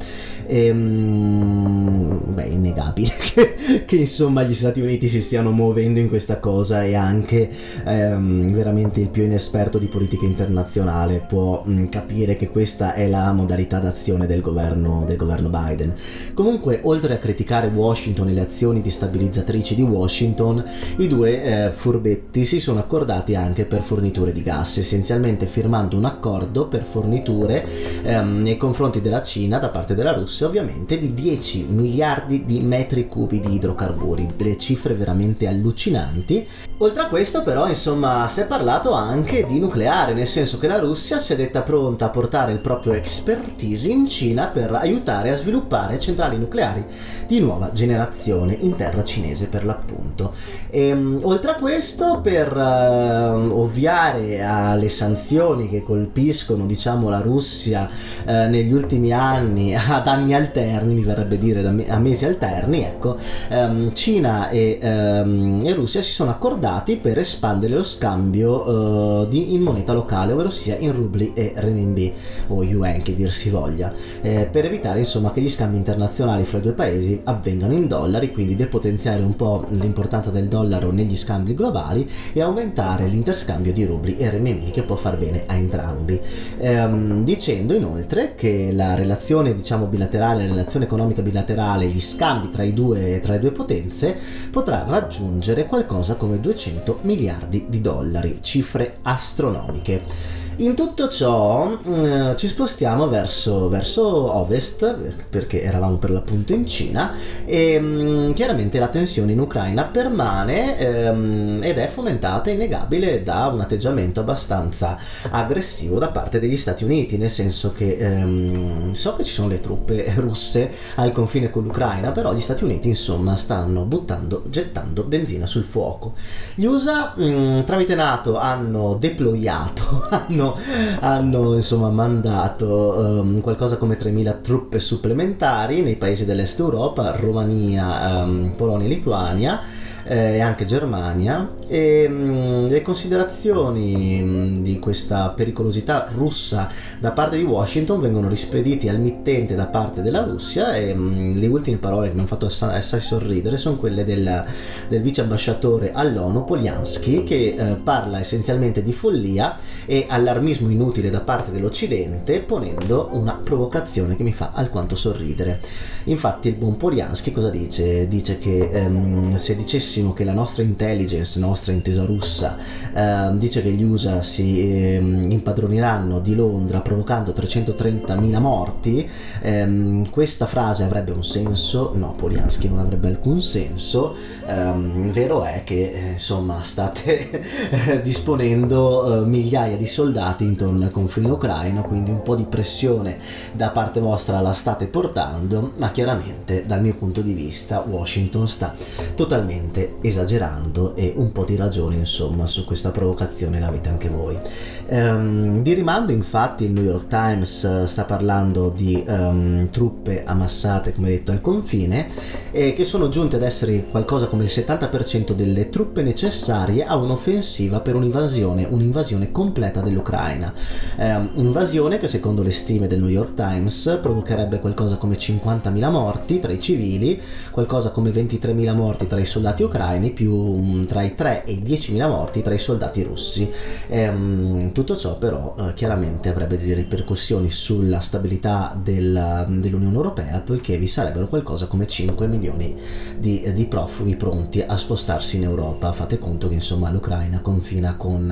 S1: E, ehm, beh, innegabile che, che, insomma gli Stati Uniti si stiano muovendo in questa cosa e anche ehm, veramente il più inesperto di politica internazionale può mh, capire che questa è la modalità d'azione del governo, del governo Biden. Comunque, oltre a criticare Washington e le azioni destabilizzatrici di Washington, i due eh, furbetti si sono accordati anche per forniture di gas, essenzialmente firmando un accordo per forniture ehm, nei confronti della Cina da parte della Russia ovviamente di 10 miliardi di metri cubi di idrocarburi, delle cifre veramente allucinanti. Oltre a questo però insomma si è parlato anche di nucleare, nel senso che la Russia si è detta pronta a portare il proprio expertise in Cina per aiutare a sviluppare centrali nucleari di nuova generazione in terra cinese per l'appunto. E, ehm, oltre a questo per uh, ovviare alle sanzioni che colpiscono diciamo la Russia uh, negli ultimi anni ad anni alterni mi verrebbe dire a mesi alterni ecco um, Cina e, um, e, Russia si sono accordati per espandere lo scambio uh, di, in moneta locale ovvero sia in rubli e renminbi o yuan che dir si voglia eh, per evitare insomma che gli scambi internazionali fra i due paesi avvengano in dollari quindi depotenziare un po' l'importanza del dollaro negli scambi globali e aumentare l'interscambio di rubli e RMB che può far bene a entrambi. Ehm, dicendo inoltre che la relazione diciamo bilaterale, la relazione economica bilaterale, gli scambi tra, due, tra le due potenze potrà raggiungere qualcosa come 200 miliardi di dollari, cifre astronomiche. In tutto ciò eh, ci spostiamo verso, verso, ovest, perché eravamo per l'appunto in Cina, e mh, mm, chiaramente la tensione in Ucraina permane ehm, ed è fomentata, innegabile, da un atteggiamento abbastanza aggressivo da parte degli Stati Uniti, nel senso che ehm, so che ci sono le truppe russe al confine con l'Ucraina, però gli Stati Uniti insomma stanno buttando, gettando benzina sul fuoco. Gli USA mh, mm, tramite NATO hanno deployato, hanno hanno, hanno insomma mandato um, qualcosa come 3.000 truppe supplementari nei paesi dell'est Europa, Romania, um, Polonia e Lituania e anche Germania e mm, le considerazioni mm, di questa pericolosità russa da parte di Washington vengono rispediti al mittente da parte della Russia e mm, le ultime parole che mi hanno fatto assai, assai sorridere sono quelle del, del vice ambasciatore all'ONU Poliansky che eh, parla essenzialmente di follia e allarmismo inutile da parte dell'Occidente ponendo una provocazione che mi fa alquanto sorridere. Infatti il buon Poliansky cosa dice? Dice che ehm, se dicessi benissimo che la nostra intelligence, nostra intesa russa, eh, dice che gli USA si eh, impadroniranno di Londra provocando 330.000 morti, ehm, questa frase avrebbe un senso? No, Poliansky non avrebbe alcun senso. Ehm, vero è che eh, insomma state disponendo eh, migliaia di soldati intorno al confine ucraino, quindi un po' di pressione da parte vostra la state portando, ma chiaramente dal mio punto di vista Washington sta totalmente esagerando e un po' di ragione insomma su questa provocazione l'avete anche voi. Um, di rimando infatti il New York Times eh, sta parlando di um, truppe ammassate come detto al confine e che sono giunte ad essere qualcosa come il 70% delle truppe necessarie a un'offensiva per un'invasione, un'invasione completa dell'Ucraina Ucraina. Eh, invasione che secondo le stime del New York Times provocherebbe qualcosa come 50.000 morti tra i civili, qualcosa come 23.000 morti tra i soldati ucraini, più um, tra i 3 e i 10.000 morti tra i soldati russi. Eh, tutto ciò però eh, chiaramente avrebbe delle ripercussioni sulla stabilità del, dell'Unione Europea poiché vi sarebbero qualcosa come 5 milioni di, di profughi pronti a spostarsi in Europa. Fate conto che insomma l'Ucraina confina con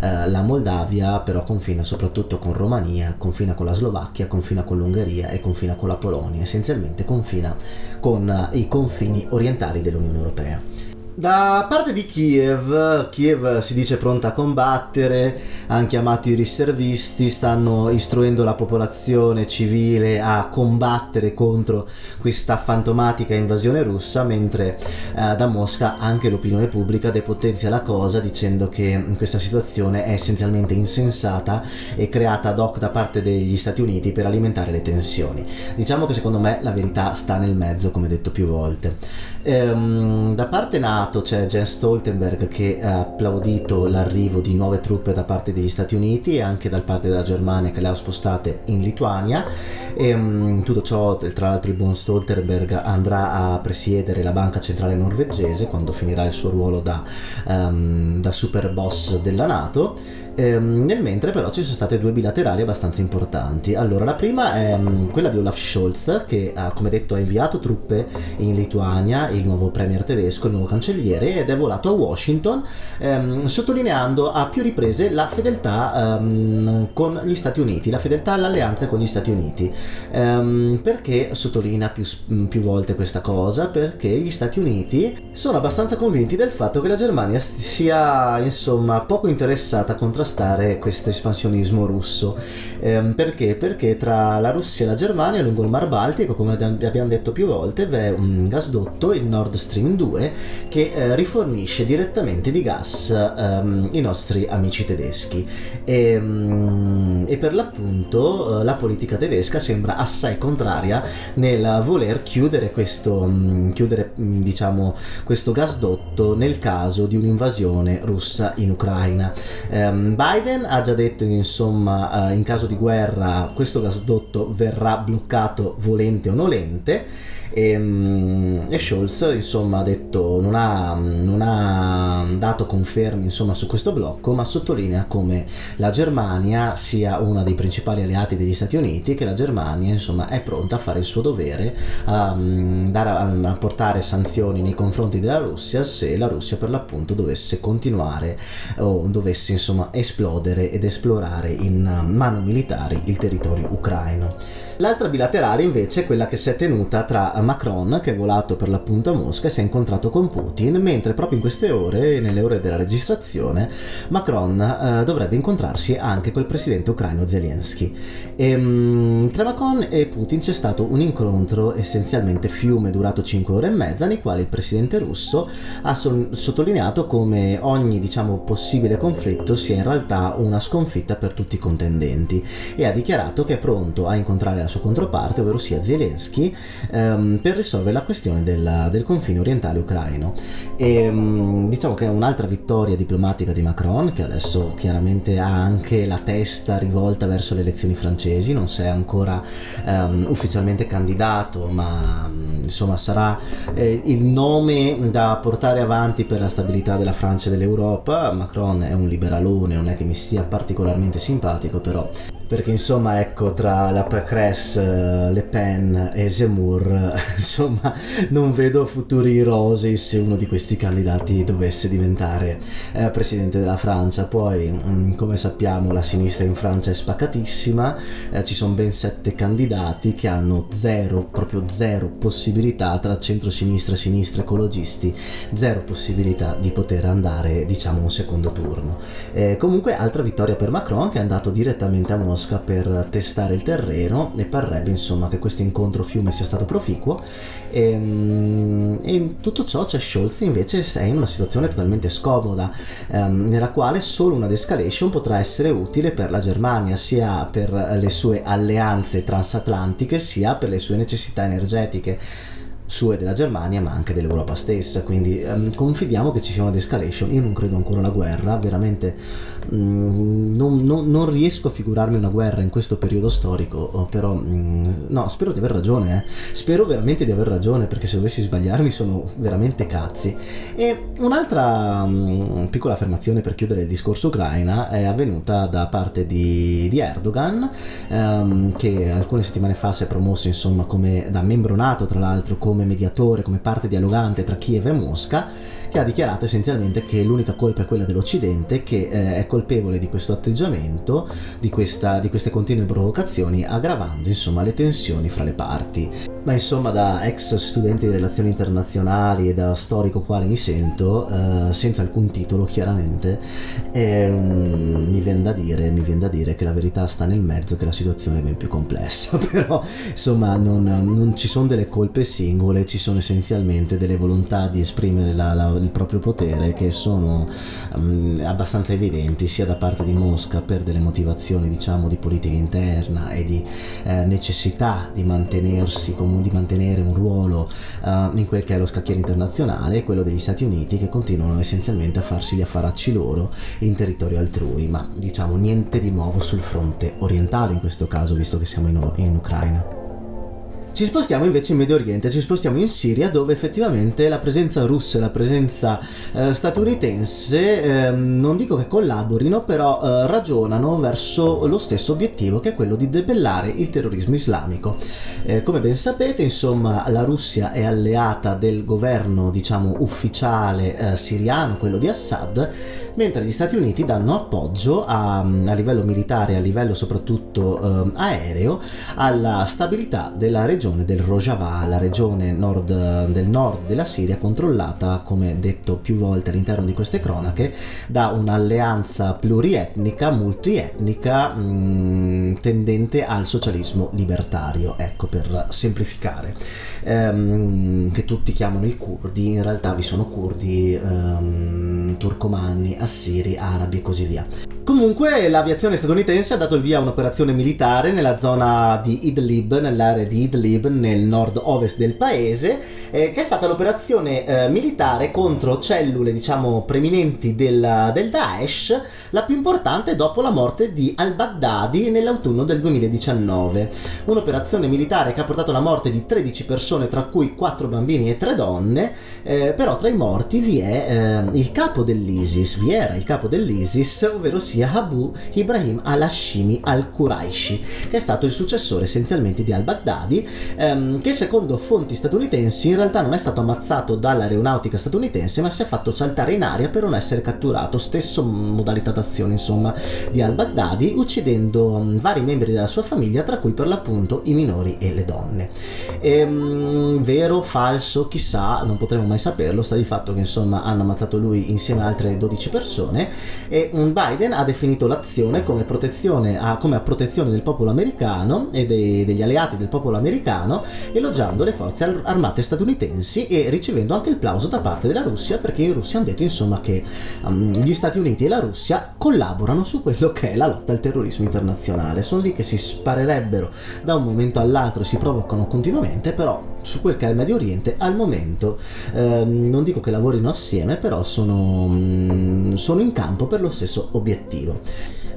S1: eh, la Moldavia, però confina soprattutto con Romania, confina con la Slovacchia, confina con l'Ungheria e confina con la Polonia, essenzialmente confina con eh, i confini orientali dell'Unione Europea. Da parte di Kiev, Kiev si dice pronta a combattere, hanno chiamato i riservisti, stanno istruendo la popolazione civile a combattere contro questa fantomatica invasione russa, mentre eh, da Mosca anche l'opinione pubblica depotenzia la cosa dicendo che questa situazione è essenzialmente insensata e creata ad hoc da parte degli Stati Uniti per alimentare le tensioni. Diciamo che secondo me la verità sta nel mezzo, come detto più volte. Ehm, da parte NATO c'è Jens Stoltenberg che ha applaudito l'arrivo di nuove truppe da parte degli Stati Uniti e anche da parte della Germania che le ha spostate in Lituania. E, um, tutto ciò, tra l'altro, il buon Stoltenberg andrà a presiedere la banca centrale norvegese quando finirà il suo ruolo da, um, da super boss della Nato Ehm, nel mentre però ci sono state due bilaterali abbastanza importanti. Allora, la prima è um, quella di Olaf Scholz che ha, come detto, ha inviato truppe in Lituania, il nuovo premier tedesco, il nuovo cancelliere, ed è volato a Washington, um, sottolineando a più riprese la fedeltà um, con gli Stati Uniti, la fedeltà all'alleanza con gli Stati Uniti. perché sottolinea più, più volte questa cosa? Perché gli Stati Uniti sono abbastanza convinti del fatto che la Germania sia, insomma, poco interessata a contrastare contrastare questo espansionismo russo. Ehm, perché? Perché tra la Russia e la Germania, lungo il Mar Baltico, come abbiamo detto più volte, vi un gasdotto, il Nord Stream 2, che eh, rifornisce direttamente di gas ehm, i nostri amici tedeschi. E, ehm, e per l'appunto eh, la politica tedesca sembra assai contraria nel voler chiudere questo, mm, chiudere, mm, diciamo, questo gasdotto nel caso di un'invasione russa in Ucraina. Um, Biden ha già detto che insomma uh, in caso di guerra questo gasdotto verrà bloccato volente o nolente e, ehm, e Scholz insomma ha detto non ha, non ha dato confermi insomma su questo blocco ma sottolinea come la Germania sia uno dei principali alleati degli Stati Uniti che la Germania insomma è pronta a fare il suo dovere a, mm, a, a portare sanzioni nei confronti della Russia se la Russia per l'appunto dovesse continuare o dovesse insomma esplodere ed esplorare in mano militari il territorio ucraino. L'altra bilaterale invece è quella che si è tenuta tra Macron, che è volato per l'appunto a Mosca e si è incontrato con Putin, mentre proprio in queste ore, nelle ore della registrazione, Macron eh, dovrebbe incontrarsi anche col presidente ucraino Zelensky. E, um, tra Macron e Putin c'è stato un incontro essenzialmente fiume durato 5 ore e mezza, nei quali il presidente russo ha son- sottolineato come ogni diciamo, possibile conflitto sia in realtà una sconfitta per tutti i contendenti e ha dichiarato che è pronto a incontrare la sua controparte, ovvero sia Zelensky, ehm, per risolvere la questione della, del confine orientale ucraino. E, ehm, diciamo che è un'altra vittoria diplomatica di Macron, che adesso chiaramente ha anche la testa rivolta verso le elezioni francesi, non si è ancora ehm, ufficialmente candidato, ma insomma sarà eh, il nome da portare avanti per la stabilità della Francia e dell'Europa. Macron è un liberalone, non è che mi sia particolarmente simpatico, però perché insomma ecco tra la Pécresse, eh, Le Pen e Zemmour insomma non vedo futuri rosei se uno di questi candidati dovesse diventare eh, presidente della Francia. Poi mm, come sappiamo la sinistra in Francia è spaccatissima eh, ci sono ben sette candidati che hanno zero proprio zero possibilità tra centro-sinistra, sinistra, ecologisti zero possibilità di poter andare diciamo un secondo turno. Eh, comunque altra vittoria per Macron che è andato direttamente a Mosca Mosca per testare il terreno e parrebbe insomma che questo incontro fiume sia stato proficuo. E, ehm, e in tutto ciò c'è Scholz invece è in una situazione totalmente scomoda ehm, nella quale solo una de-escalation potrà essere utile per la Germania sia per le sue alleanze transatlantiche sia per le sue necessità energetiche sue della Germania ma anche dell'Europa stessa. Quindi um, confidiamo che ci sia una de-escalation. Io non credo ancora alla guerra veramente non, non, non, riesco a figurarmi una guerra in questo periodo storico oh, però um, no spero di aver ragione eh. spero veramente di aver ragione perché se dovessi sbagliarmi sono veramente cazzi e un'altra piccola affermazione per chiudere il discorso ucraina è avvenuta da parte di, di Erdogan ehm, che alcune settimane fa si è promosso insomma come da membro nato tra l'altro come mediatore, come parte dialogante tra Kiev e Mosca che ha dichiarato essenzialmente che l'unica colpa è quella dell'Occidente che eh, è colpevole di questo atteggiamento, di, questa, di queste continue provocazioni, aggravando insomma le tensioni fra le parti. Ma insomma da ex studente di relazioni internazionali e da storico quale mi sento, eh, senza alcun titolo chiaramente, eh, mi viene da dire, mi viene da dire che la verità sta nel mezzo, che la situazione è ben più complessa, però insomma non, non ci sono delle colpe singole, ci sono essenzialmente delle volontà di esprimere la, la il proprio potere che sono um, abbastanza evidenti sia da parte di Mosca per delle motivazioni diciamo di politica interna e di eh, necessità di mantenersi com- di mantenere un ruolo uh, in quel che è lo scacchiere internazionale e quello degli Stati Uniti che continuano essenzialmente a farsi gli affaracci loro in territorio altrui ma diciamo niente di nuovo sul fronte orientale in questo caso visto che siamo in, in Ucraina. Ci spostiamo invece in Medio Oriente, ci spostiamo in Siria dove effettivamente la presenza russa e la presenza eh, statunitense eh, non dico che collaborino, però eh, ragionano verso lo stesso obiettivo che è quello di debellare il terrorismo islamico. Eh, come ben sapete, insomma, la Russia è alleata del governo, diciamo, ufficiale eh, siriano, quello di Assad, mentre gli Stati Uniti danno appoggio a, a livello militare, a livello soprattutto eh, aereo, alla stabilità della regione regione del Rojava, la regione nord, del nord della Siria, controllata, come detto più volte all'interno di queste cronache, da un'alleanza plurietnica, multietnica, mh, mm, tendente al socialismo libertario, ecco per semplificare, ehm, che tutti chiamano i curdi, in realtà vi sono curdi, ehm, turcomanni, assiri, arabi e così via. Comunque l'aviazione statunitense ha dato il via a un'operazione militare nella zona di Idlib, nell'area di Idlib, nel nord-ovest del paese, eh, che è stata l'operazione eh, militare contro cellule, diciamo, preminenti del, del, Daesh, la più importante dopo la morte di al-Baghdadi nell'autunno del 2019. Un'operazione militare che ha portato alla morte di 13 persone, tra cui 4 bambini e 3 donne, eh, però tra i morti vi è eh, il capo dell'ISIS, vi era il capo dell'ISIS, ovvero sia Abu Ibrahim al-Hashimi al-Quraishi, che è stato il successore essenzialmente di al-Baghdadi, ehm, che secondo fonti statunitensi in realtà non è stato ammazzato dall'aeronautica statunitense, ma si è fatto saltare in aria per non essere catturato, stesso modalità d'azione insomma di al-Baghdadi, uccidendo um, vari membri della sua famiglia, tra cui per l'appunto i minori e le donne. Ehm, vero, falso, chissà, non potremo mai saperlo, sta di fatto che insomma hanno ammazzato lui insieme a altre 12 persone e Biden ha definito l'azione come, protezione a, come a protezione del popolo americano e dei, degli alleati del popolo americano, elogiando le forze armate statunitensi e ricevendo anche il plauso da parte della Russia, perché in Russia hanno detto insomma che um, gli Stati Uniti e la Russia collaborano su quello che è la lotta al terrorismo internazionale. Sono lì che si sparerebbero da un momento all'altro, si provocano continuamente, però su quel che è il Medio Oriente al momento eh, non dico che lavorino assieme, però sono, mm, sono in campo per lo stesso obiettivo.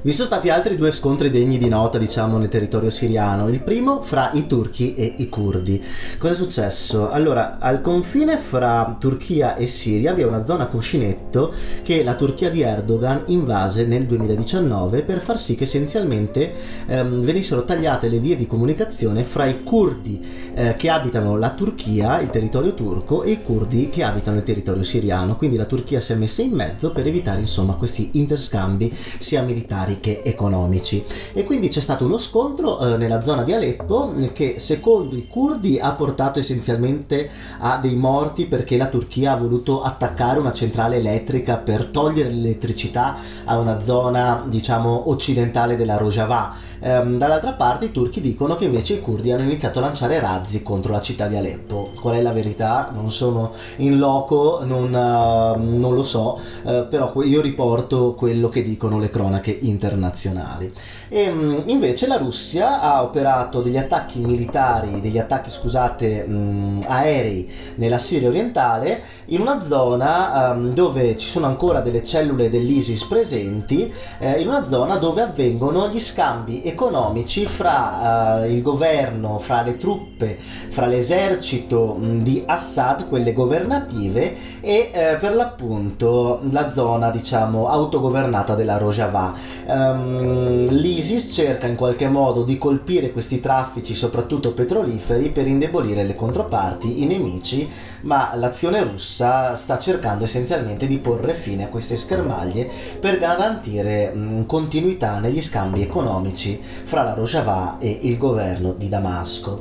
S1: Vi sono stati altri due scontri degni di nota, diciamo, nel territorio siriano. Il primo fra i turchi e i curdi. Cosa è successo? Allora, al confine fra Turchia e Siria vi è una zona cuscinetto che la Turchia di Erdogan invase nel 2019 per far sì che essenzialmente ehm, venissero tagliate le vie di comunicazione fra i curdi eh, che abitano la Turchia, il territorio turco, e i curdi che abitano il territorio siriano. Quindi la Turchia si è messa in mezzo per evitare, insomma, questi interscambi sia militari cariche economici. E quindi c'è stato uno scontro eh, nella zona di Aleppo che secondo i curdi ha portato essenzialmente a dei morti perché la Turchia ha voluto attaccare una centrale elettrica per togliere l'elettricità a una zona diciamo occidentale della Rojava Ehm, dall'altra parte i turchi dicono che invece i curdi hanno iniziato a lanciare razzi contro la città di Aleppo. Qual è la verità? Non sono in loco, non, uh, non lo so, uh, però io riporto quello che dicono le cronache internazionali. E, mm, invece la Russia ha operato degli attacchi militari, degli attacchi scusate, mh, mm, aerei nella Siria orientale in una zona um, dove ci sono ancora delle cellule dell'ISIS presenti, eh, in una zona dove avvengono gli scambi economici fra uh, il governo, fra le truppe, fra l'esercito mh, mm, di Assad, quelle governative, e eh, per l'appunto la zona diciamo autogovernata della Rojava. Um, L'ISIS cerca in qualche modo di colpire questi traffici, soprattutto petroliferi, per indebolire le controparti, i nemici, ma l'azione russa sta cercando essenzialmente di porre fine a queste schermaglie per garantire mh, continuità negli scambi economici fra la Rojava e il governo di Damasco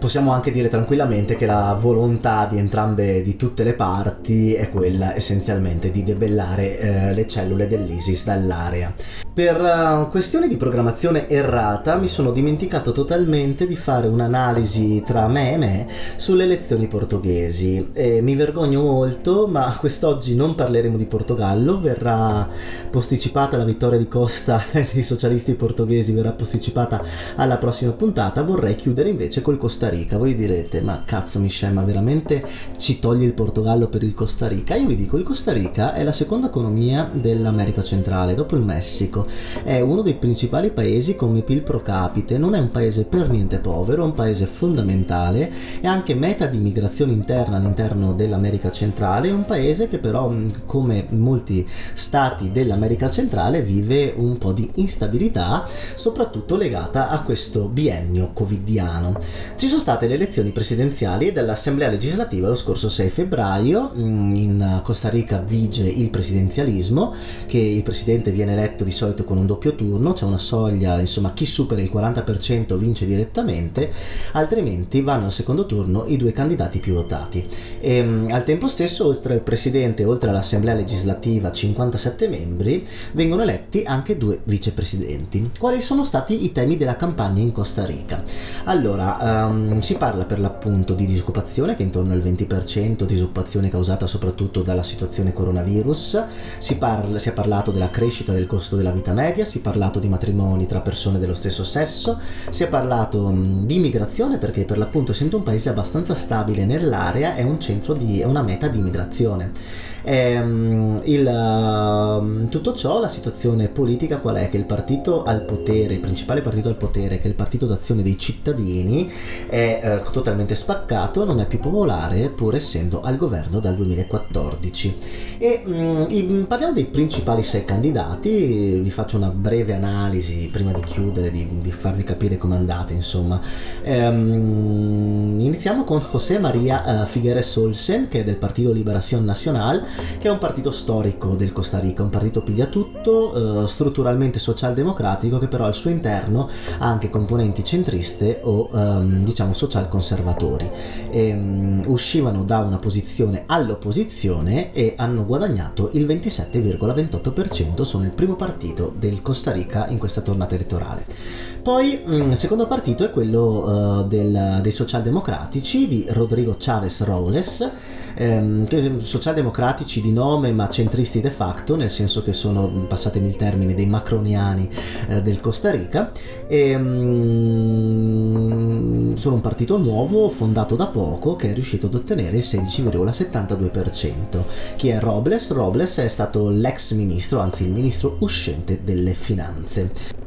S1: possiamo anche dire tranquillamente che la volontà di entrambe, di tutte le parti, è quella essenzialmente di debellare eh, le cellule dell'ISIS dall'area. Per uh, questioni di programmazione errata mi sono dimenticato totalmente di fare un'analisi tra me e me sulle elezioni portoghesi e mi vergogno molto, ma quest'oggi non parleremo di Portogallo, verrà posticipata la vittoria di Costa dei socialisti portoghesi, verrà posticipata alla prossima puntata, vorrei chiudere invece col Costa Rica. Voi direte, ma cazzo Michel, ma veramente ci toglie il Portogallo per il Costa Rica? Io vi dico, il Costa Rica è la seconda economia dell'America centrale, dopo il Messico è uno dei principali paesi come PIL pro capite, non è un paese per niente povero, è un paese fondamentale, è anche meta di migrazione interna all'interno dell'America centrale, è un paese che però come molti stati dell'America centrale vive un po' di instabilità, soprattutto legata a questo biennio covidiano. Ci sono state le elezioni presidenziali dell'Assemblea legislativa lo scorso 6 febbraio, in Costa Rica vige il presidenzialismo, che il presidente viene eletto di solito solito con un doppio turno, c'è una soglia, insomma chi supera il 40% vince direttamente, altrimenti vanno al secondo turno i due candidati più votati. E, ehm, al tempo stesso, oltre al presidente, oltre all'assemblea legislativa, 57 membri, vengono eletti anche due vicepresidenti. Quali sono stati i temi della campagna in Costa Rica? Allora, um, si parla per l'appunto di disoccupazione, che è intorno al 20%, disoccupazione causata soprattutto dalla situazione coronavirus, si, parla, si è parlato della crescita del costo della vita vita media, si è parlato di matrimoni tra persone dello stesso sesso, si è parlato mh, di immigrazione perché per l'appunto essendo un paese abbastanza stabile nell'area è un centro di, è una meta di immigrazione. E, um, il, uh, tutto ciò, la situazione politica qual è? Che il partito al potere, il principale partito al potere, che è il partito d'azione dei cittadini, è uh, totalmente spaccato, non è più popolare pur essendo al governo dal 2014. E um, i, parliamo dei principali sei candidati, vi faccio una breve analisi prima di chiudere, di, di farvi capire come andate, insomma. Um, iniziamo con José María uh, Figueres Olsen, che è del Partito Liberación Nacional, che è un partito storico del Costa Rica, un partito pigliatutto, eh, strutturalmente socialdemocratico, che però al suo interno ha anche componenti centriste o ehm, diciamo social conservatori. E, um, uscivano da una posizione all'opposizione e hanno guadagnato il 27,28%, sono il primo partito del Costa Rica in questa tornata elettorale. Poi il secondo partito è quello uh, del, dei socialdemocratici di Rodrigo Chavez Robles, ehm, socialdemocratici di nome ma centristi de facto, nel senso che sono, passatemi il termine, dei macroniani eh, del Costa Rica. E, um, sono un partito nuovo fondato da poco che è riuscito ad ottenere il 16,72%. Chi è Robles? Robles è stato l'ex ministro, anzi il ministro uscente delle finanze.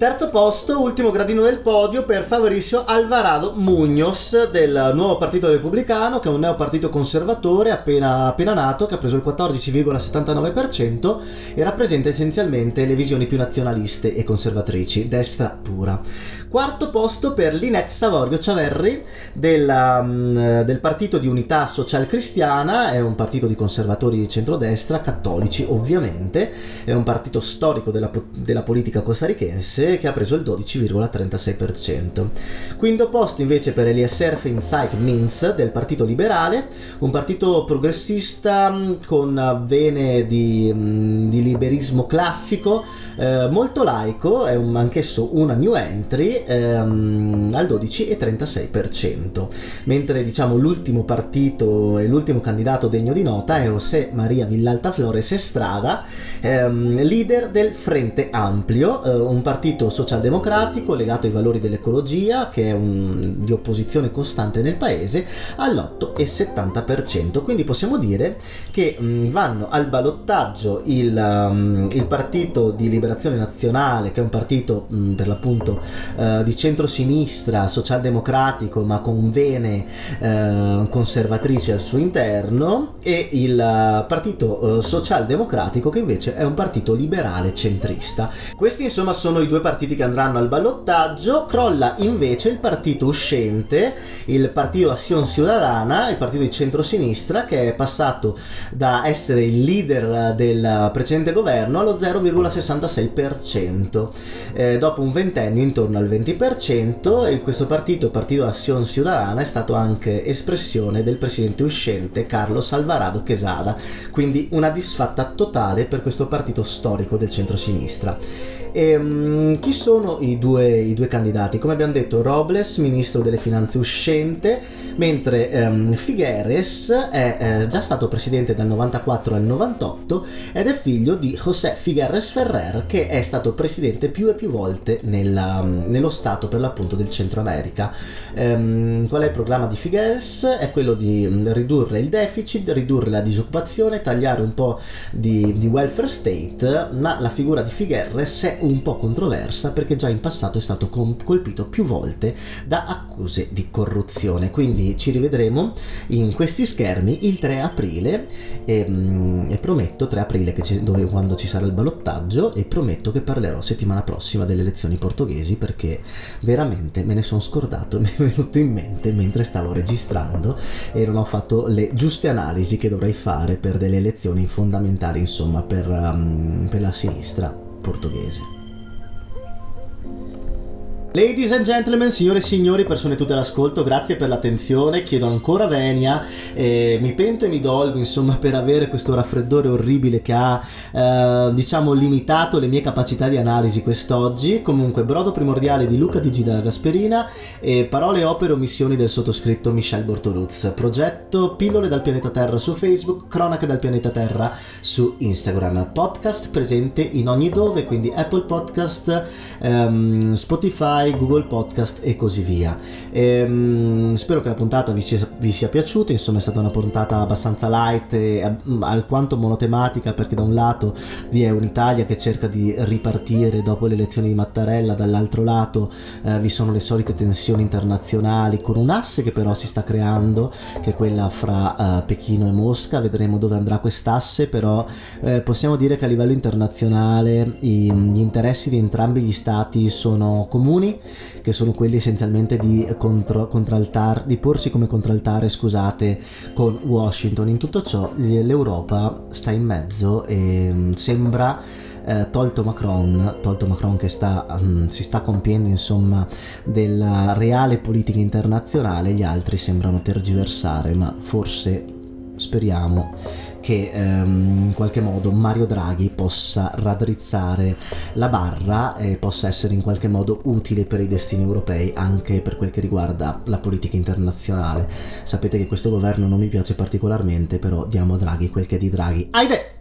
S1: Terzo posto, ultimo gradino del podio per Fabrizio Alvarado Muñoz del nuovo partito repubblicano, che è un neopartito conservatore appena, appena nato, che ha preso il 14,79% e rappresenta essenzialmente le visioni più nazionaliste e conservatrici, destra pura. Quarto posto per Linette Savorio Ciaverri del, um, del Partito di Unità Social Cristiana, è un partito di conservatori di centrodestra, cattolici ovviamente, è un partito storico della, della politica costarichense paese che ha preso il 12,36%. Quinto posto invece per Eliezer Feinzeit Minz del Partito Liberale, un partito progressista mm, con vene di, mm, di liberismo classico, eh, molto laico, è un, anch'esso una new entry ehm, al 12,36%, mentre diciamo l'ultimo partito e l'ultimo candidato degno di nota è José Maria Villalta Flores Estrada, ehm, leader del Frente Amplio, eh, un partito socialdemocratico legato ai valori dell'ecologia che è un, di opposizione costante nel paese all'8,70%. Quindi possiamo dire che mh, vanno al ballottaggio il, um, il, Partito di Liberazione Nazionale, che è un partito mh, per l'appunto uh, di centrosinistra, socialdemocratico, ma con vene uh, conservatrici al suo interno, e il uh, Partito Socialdemocratico, che invece è un partito liberale centrista. Questi insomma sono i due partiti che andranno al ballottaggio. Crolla invece il partito uscente, il Partito Azione Ciudadana, il partito di centrosinistra, che è passato da essere il leader del precedente governo allo 0,66%. Eh, dopo un ventennio intorno al 20% e questo partito, il Partito Azione Ciudadana, è stato anche espressione del presidente uscente Carlos Alvarado Quesada, quindi una disfatta totale per questo partito storico del centro-sinistra. E, um, chi sono i due, i due, candidati? Come abbiamo detto, Robles, ministro delle finanze uscente, mentre um, Figueres è eh, già stato presidente dal 94 al 98 ed è figlio di José Figueres Ferrer, che è stato presidente più e più volte nella, nello Stato per l'appunto del Centro America. Um, qual è il programma di Figueres? È quello di ridurre il deficit, ridurre la disoccupazione, tagliare un po' di, di welfare state, ma la figura di Figueres è un po' controversa perché già in passato è stato colpito più volte da accuse di corruzione. Quindi ci rivedremo in questi schermi il 3 aprile e, mm, e prometto 3 aprile ci, dove, quando ci sarà il ballottaggio e prometto che parlerò settimana prossima delle elezioni portoghesi perché veramente me ne sono scordato, mi è venuto in mente mentre stavo registrando e non ho fatto le giuste analisi che dovrei fare per delle elezioni fondamentali insomma per, um, per la sinistra portoghese. Ladies and gentlemen, signore e signori, persone tutte all'ascolto, grazie per l'attenzione, chiedo ancora venia, eh, mi pento e mi dolgo insomma per avere questo raffreddore orribile che ha eh, diciamo limitato le mie capacità di analisi quest'oggi, comunque brodo primordiale di Luca Di Gida Gasperina e parole, opere o missioni del sottoscritto Michel Bortoluz, progetto Pillole dal pianeta Terra su Facebook, Cronache dal pianeta Terra su Instagram, podcast presente in ogni dove, quindi Apple Podcast, ehm, Spotify, Spotify, Google Podcast e così via. Ehm, spero che la puntata vi sia, vi sia, piaciuta, insomma è stata una puntata abbastanza light e mm, alquanto monotematica perché da un lato vi è un'Italia che cerca di ripartire dopo le elezioni di Mattarella, dall'altro lato eh, vi sono le solite tensioni internazionali con un asse che però si sta creando, che è quella fra uh, Pechino e Mosca, vedremo dove andrà quest'asse, però eh, possiamo dire che a livello internazionale i, gli interessi di entrambi gli stati sono comuni che sono quelli essenzialmente di, contro, contraltar, di porsi come contraltare, scusate, con Washington. In tutto ciò l'Europa sta in mezzo e mm, sembra... Eh, tolto Macron, tolto Macron che sta, um, si sta compiendo insomma della reale politica internazionale, gli altri sembrano tergiversare, ma forse speriamo che ehm, in qualche modo Mario Draghi possa raddrizzare la barra e possa essere in qualche modo utile per i destini europei anche per quel che riguarda la politica internazionale. Sapete che questo governo non mi piace particolarmente, però diamo a Draghi quel che è di Draghi. Aide!